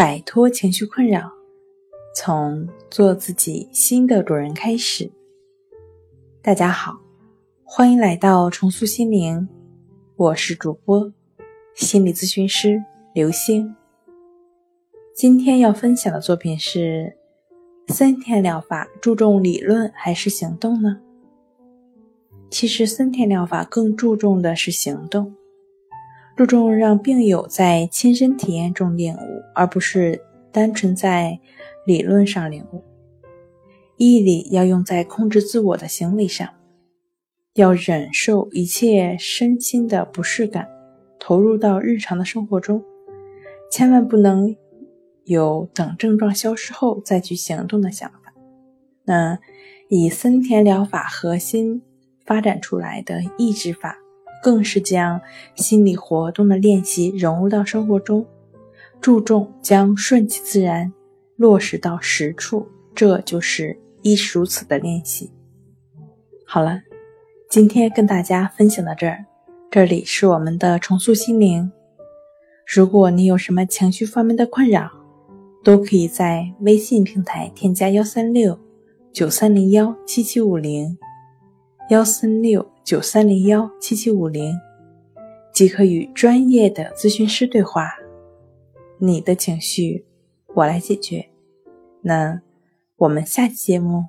摆脱情绪困扰，从做自己新的主人开始。大家好，欢迎来到重塑心灵，我是主播心理咨询师刘星。今天要分享的作品是：森田疗法注重理论还是行动呢？其实，森田疗法更注重的是行动。注重让病友在亲身体验中领悟，而不是单纯在理论上领悟。毅力要用在控制自我的行为上，要忍受一切身心的不适感，投入到日常的生活中，千万不能有等症状消失后再去行动的想法。那以森田疗法核心发展出来的抑制法。更是将心理活动的练习融入到生活中，注重将顺其自然落实到实处，这就是亦是如此的练习。好了，今天跟大家分享到这儿，这里是我们的重塑心灵。如果你有什么情绪方面的困扰，都可以在微信平台添加幺三六九三零幺七七五零幺三六。九三零幺七七五零，即可与专业的咨询师对话。你的情绪，我来解决。那我们下期节目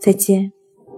再见。